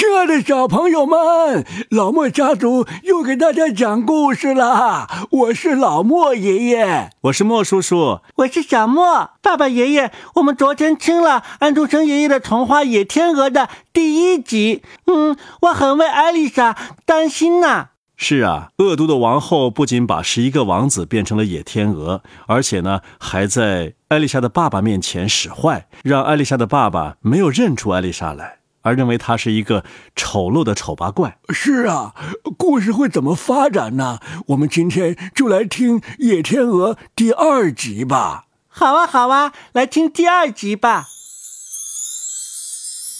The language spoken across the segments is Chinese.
亲爱的小朋友们，老莫家族又给大家讲故事啦！我是老莫爷爷，我是莫叔叔，我是小莫。爸爸爷爷，我们昨天听了安徒生爷爷的童话《野天鹅》的第一集，嗯，我很为艾丽莎担心呐。是啊，恶毒的王后不仅把十一个王子变成了野天鹅，而且呢，还在艾丽莎的爸爸面前使坏，让艾丽莎的爸爸没有认出艾丽莎来。而认为他是一个丑陋的丑八怪。是啊，故事会怎么发展呢？我们今天就来听《野天鹅》第二集吧。好啊，好啊，来听第二集吧。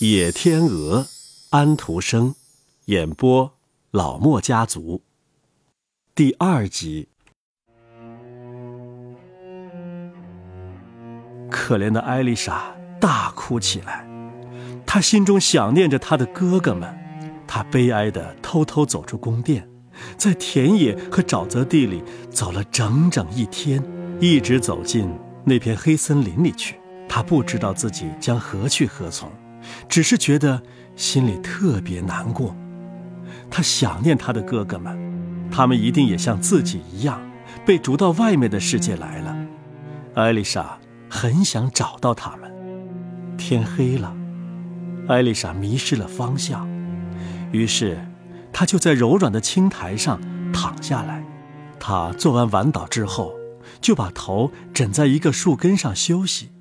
《野天鹅》，安徒生，演播老莫家族。第二集。可怜的艾丽莎大哭起来。他心中想念着他的哥哥们，他悲哀地偷偷走出宫殿，在田野和沼泽地里走了整整一天，一直走进那片黑森林里去。他不知道自己将何去何从，只是觉得心里特别难过。他想念他的哥哥们，他们一定也像自己一样被逐到外面的世界来了。艾丽莎很想找到他们。天黑了。艾丽莎迷失了方向，于是，她就在柔软的青苔上躺下来。她做完晚祷之后，就把头枕在一个树根上休息。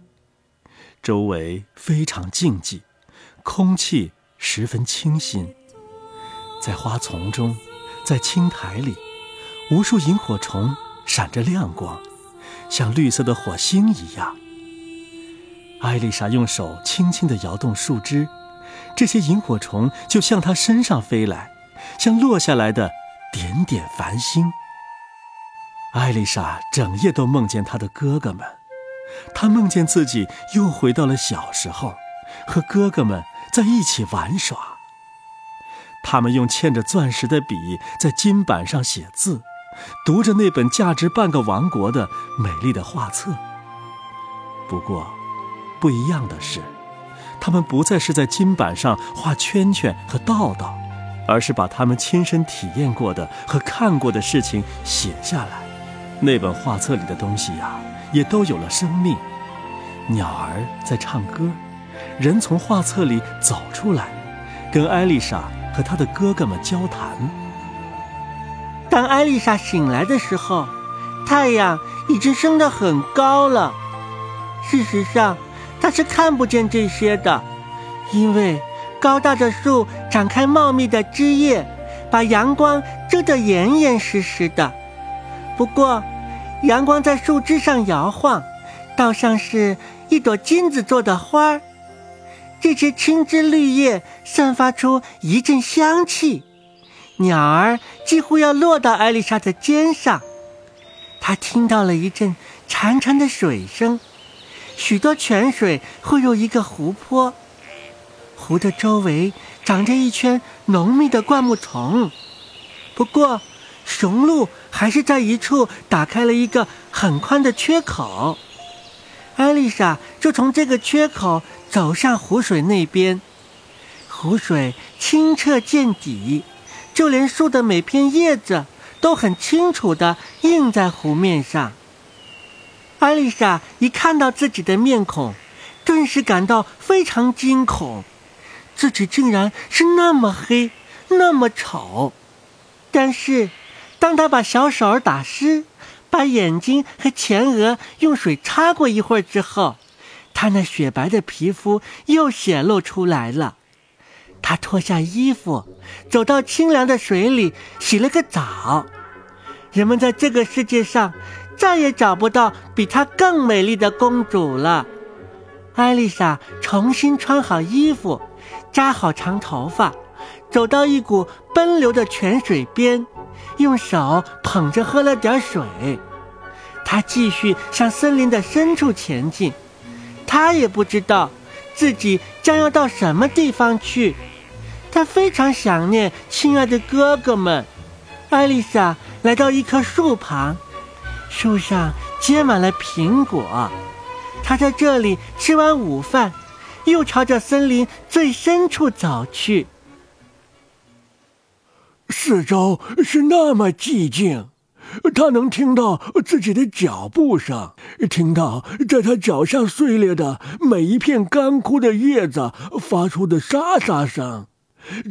周围非常静寂，空气十分清新。在花丛中，在青苔里，无数萤火虫闪着亮光，像绿色的火星一样。艾丽莎用手轻轻地摇动树枝。这些萤火虫就向他身上飞来，像落下来的点点繁星。艾丽莎整夜都梦见她的哥哥们，她梦见自己又回到了小时候，和哥哥们在一起玩耍。他们用嵌着钻石的笔在金板上写字，读着那本价值半个王国的美丽的画册。不过，不一样的是。他们不再是在金板上画圈圈和道道，而是把他们亲身体验过的和看过的事情写下来。那本画册里的东西呀，也都有了生命。鸟儿在唱歌，人从画册里走出来，跟艾丽莎和她的哥哥们交谈。当艾丽莎醒来的时候，太阳已经升得很高了。事实上，他是看不见这些的，因为高大的树展开茂密的枝叶，把阳光遮得严严实实的。不过，阳光在树枝上摇晃，倒像是一朵金子做的花儿。这些青枝绿叶散发出一阵香气，鸟儿几乎要落到艾丽莎的肩上。她听到了一阵潺潺的水声。许多泉水汇入一个湖泊，湖的周围长着一圈浓密的灌木丛。不过，雄鹿还是在一处打开了一个很宽的缺口。艾丽莎就从这个缺口走向湖水那边。湖水清澈见底，就连树的每片叶子都很清楚地映在湖面上。艾丽莎一看到自己的面孔，顿时感到非常惊恐，自己竟然是那么黑，那么丑。但是，当她把小手儿打湿，把眼睛和前额用水擦过一会儿之后，她那雪白的皮肤又显露出来了。她脱下衣服，走到清凉的水里洗了个澡。人们在这个世界上。再也找不到比她更美丽的公主了。艾丽莎重新穿好衣服，扎好长头发，走到一股奔流的泉水边，用手捧着喝了点水。她继续向森林的深处前进。她也不知道自己将要到什么地方去。她非常想念亲爱的哥哥们。艾丽莎来到一棵树旁。树上结满了苹果，他在这里吃完午饭，又朝着森林最深处走去。四周是那么寂静，他能听到自己的脚步声，听到在他脚下碎裂的每一片干枯的叶子发出的沙沙声。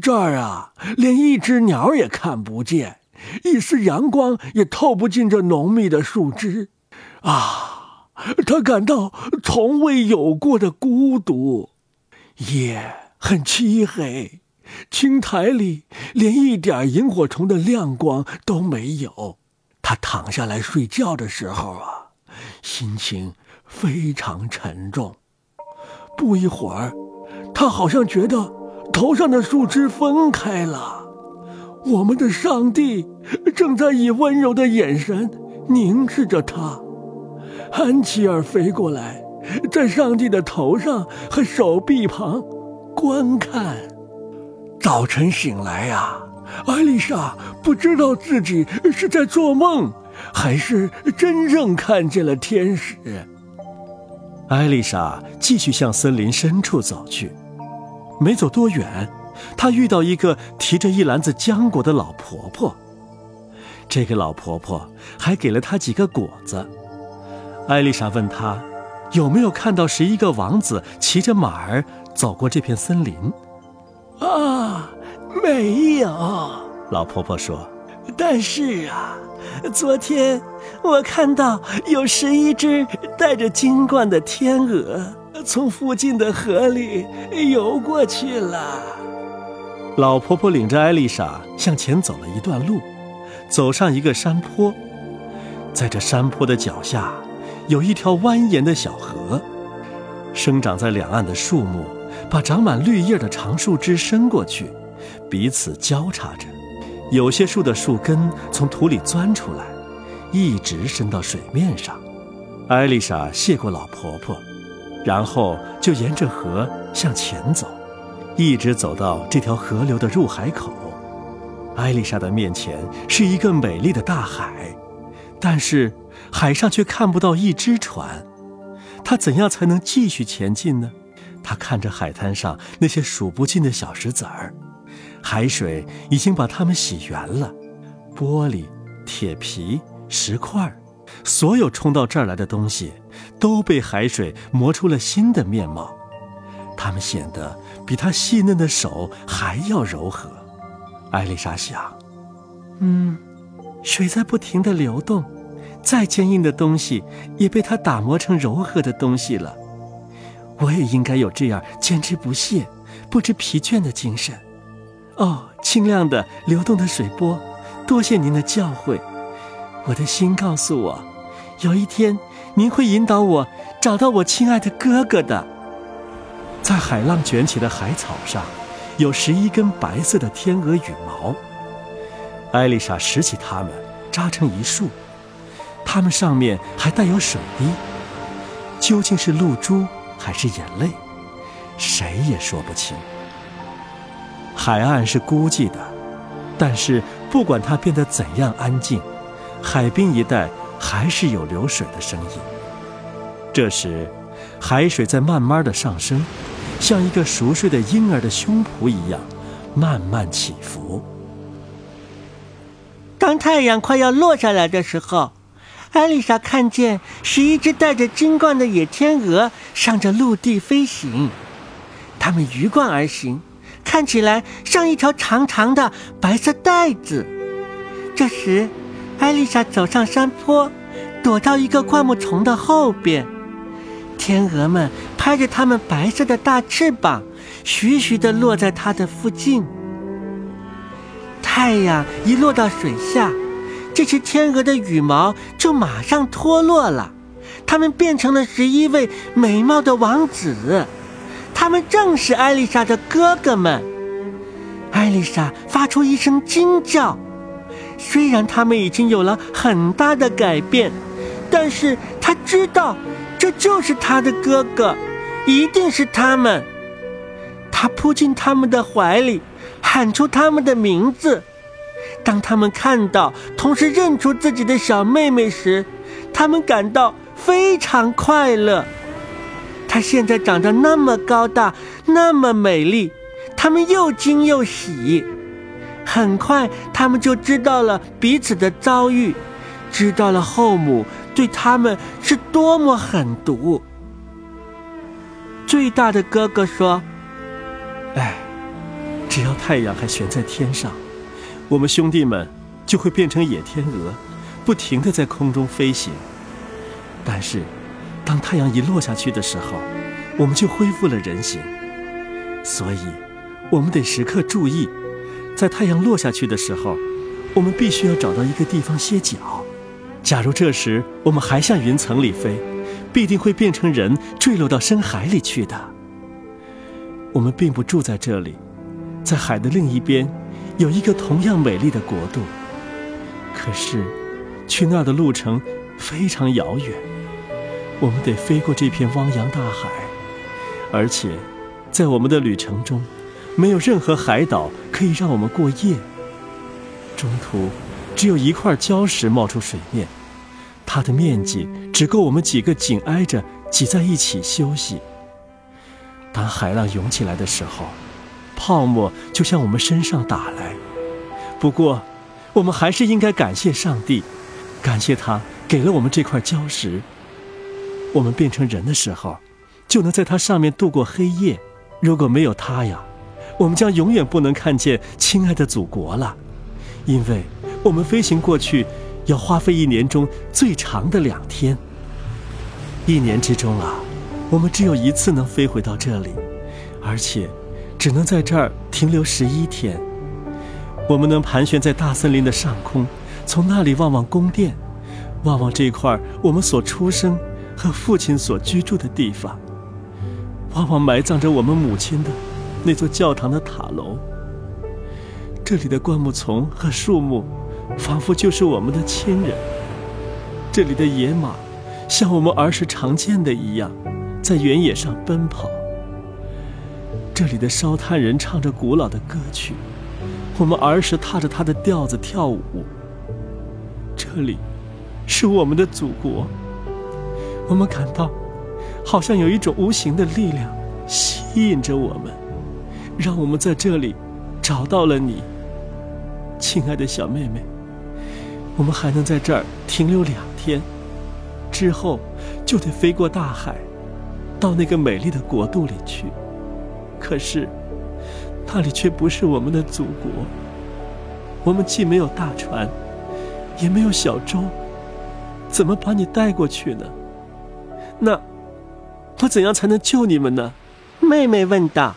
这儿啊，连一只鸟也看不见，一丝阳光也透不进这浓密的树枝。啊，他感到从未有过的孤独，夜很漆黑。青苔里连一点萤火虫的亮光都没有。他躺下来睡觉的时候啊，心情非常沉重。不一会儿，他好像觉得头上的树枝分开了。我们的上帝正在以温柔的眼神凝视着他。安琪儿飞过来，在上帝的头上和手臂旁观看。早晨醒来呀，艾丽莎不知道自己是在做梦，还是真正看见了天使。艾丽莎继续向森林深处走去，没走多远，她遇到一个提着一篮子浆果的老婆婆。这个老婆婆还给了他几个果子。艾丽莎问他，有没有看到十一个王子骑着马儿走过这片森林？啊，没有，老婆婆说。但是啊，昨天我看到有十一只带着金冠的天鹅从附近的河里游过去了。老婆婆领着艾丽莎向前走了一段路，走上一个山坡，在这山坡的脚下有一条蜿蜒的小河，生长在两岸的树木。把长满绿叶的长树枝伸过去，彼此交叉着。有些树的树根从土里钻出来，一直伸到水面上。艾丽莎谢过老婆婆，然后就沿着河向前走，一直走到这条河流的入海口。艾丽莎的面前是一个美丽的大海，但是海上却看不到一只船。她怎样才能继续前进呢？他看着海滩上那些数不尽的小石子儿，海水已经把它们洗圆了。玻璃、铁皮、石块，所有冲到这儿来的东西，都被海水磨出了新的面貌。它们显得比他细嫩的手还要柔和。艾丽莎想：“嗯，水在不停地流动，再坚硬的东西也被它打磨成柔和的东西了。”我也应该有这样坚持不懈、不知疲倦的精神。哦，清亮的流动的水波，多谢您的教诲。我的心告诉我，有一天您会引导我找到我亲爱的哥哥的。在海浪卷起的海草上，有十一根白色的天鹅羽毛。艾丽莎拾起它们，扎成一束。它们上面还带有水滴，究竟是露珠？还是眼泪，谁也说不清。海岸是孤寂的，但是不管它变得怎样安静，海滨一带还是有流水的声音。这时，海水在慢慢的上升，像一个熟睡的婴儿的胸脯一样，慢慢起伏。当太阳快要落下来的时候。艾丽莎看见十一只带着金冠的野天鹅上着陆地飞行，它们鱼贯而行，看起来像一条长长的白色带子。这时，艾丽莎走上山坡，躲到一个灌木丛的后边。天鹅们拍着它们白色的大翅膀，徐徐地落在它的附近。太阳一落到水下。这只天鹅的羽毛就马上脱落了，它们变成了十一位美貌的王子，他们正是艾丽莎的哥哥们。艾丽莎发出一声惊叫，虽然他们已经有了很大的改变，但是她知道这就是他的哥哥，一定是他们。他扑进他们的怀里，喊出他们的名字。当他们看到，同时认出自己的小妹妹时，他们感到非常快乐。她现在长得那么高大，那么美丽，他们又惊又喜。很快，他们就知道了彼此的遭遇，知道了后母对他们是多么狠毒。最大的哥哥说：“哎，只要太阳还悬在天上，我们兄弟们就会变成野天鹅，不停的在空中飞行。但是，当太阳一落下去的时候，我们就恢复了人形。所以，我们得时刻注意。”在太阳落下去的时候，我们必须要找到一个地方歇脚。假如这时我们还向云层里飞，必定会变成人坠落到深海里去的。我们并不住在这里，在海的另一边有一个同样美丽的国度，可是去那儿的路程非常遥远，我们得飞过这片汪洋大海，而且在我们的旅程中。没有任何海岛可以让我们过夜。中途，只有一块礁石冒出水面，它的面积只够我们几个紧挨着挤在一起休息。当海浪涌起来的时候，泡沫就向我们身上打来。不过，我们还是应该感谢上帝，感谢他给了我们这块礁石。我们变成人的时候，就能在它上面度过黑夜。如果没有它呀，我们将永远不能看见亲爱的祖国了，因为我们飞行过去要花费一年中最长的两天。一年之中啊，我们只有一次能飞回到这里，而且只能在这儿停留十一天。我们能盘旋在大森林的上空，从那里望望宫殿，望望这块我们所出生和父亲所居住的地方，望望埋葬着我们母亲的。那座教堂的塔楼，这里的灌木丛和树木，仿佛就是我们的亲人。这里的野马，像我们儿时常见的一样，在原野上奔跑。这里的烧炭人唱着古老的歌曲，我们儿时踏着他的调子跳舞。这里，是我们的祖国。我们感到，好像有一种无形的力量吸引着我们。让我们在这里找到了你，亲爱的小妹妹。我们还能在这儿停留两天，之后就得飞过大海，到那个美丽的国度里去。可是，那里却不是我们的祖国。我们既没有大船，也没有小舟，怎么把你带过去呢？那，我怎样才能救你们呢？妹妹问道。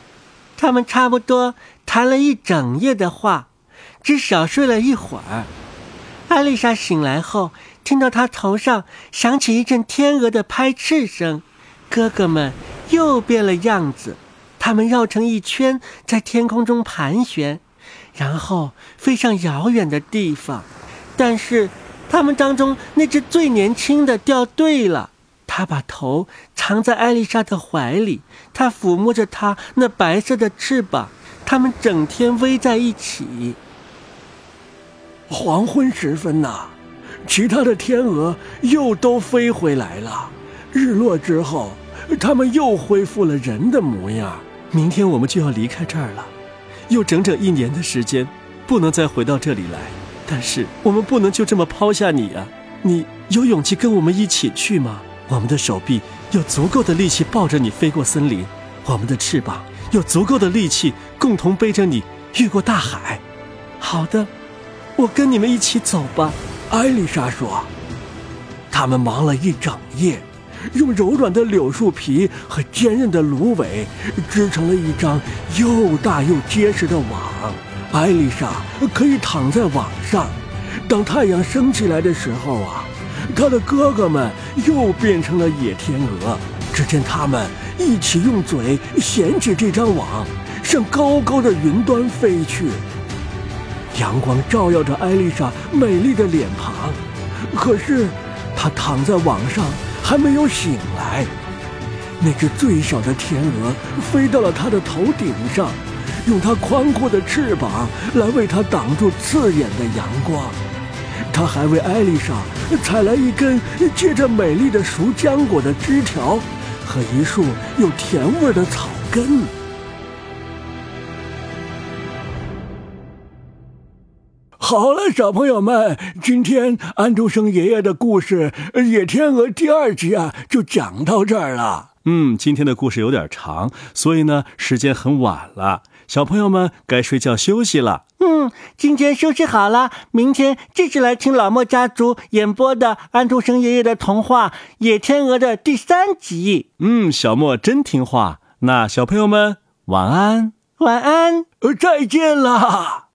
他们差不多谈了一整夜的话，至少睡了一会儿。艾丽莎醒来后，听到她头上响起一阵天鹅的拍翅声，哥哥们又变了样子。他们绕成一圈，在天空中盘旋，然后飞向遥远的地方。但是，他们当中那只最年轻的掉队了。他把头藏在艾丽莎的怀里，他抚摸着她那白色的翅膀，他们整天偎在一起。黄昏时分呐，其他的天鹅又都飞回来了。日落之后，它们又恢复了人的模样。明天我们就要离开这儿了，有整整一年的时间，不能再回到这里来。但是我们不能就这么抛下你啊！你有勇气跟我们一起去吗？我们的手臂有足够的力气抱着你飞过森林，我们的翅膀有足够的力气共同背着你越过大海。好的，我跟你们一起走吧。艾丽莎说：“他们忙了一整夜，用柔软的柳树皮和坚韧的芦苇织成了一张又大又结实的网。艾丽莎可以躺在网上，当太阳升起来的时候啊。”他的哥哥们又变成了野天鹅，只见他们一起用嘴衔起这张网，向高高的云端飞去。阳光照耀着艾丽莎美丽的脸庞，可是她躺在网上还没有醒来。那只最小的天鹅飞到了她的头顶上，用它宽阔的翅膀来为她挡住刺眼的阳光。他还为艾丽莎采来一根结着美丽的熟浆果的枝条，和一束有甜味的草根。好了，小朋友们，今天安徒生爷爷的故事《野天鹅》第二集啊，就讲到这儿了。嗯，今天的故事有点长，所以呢，时间很晚了，小朋友们该睡觉休息了。嗯，今天休息好了，明天继续来听老莫家族演播的安徒生爷爷的童话《野天鹅》的第三集。嗯，小莫真听话。那小朋友们晚安，晚安，再见啦。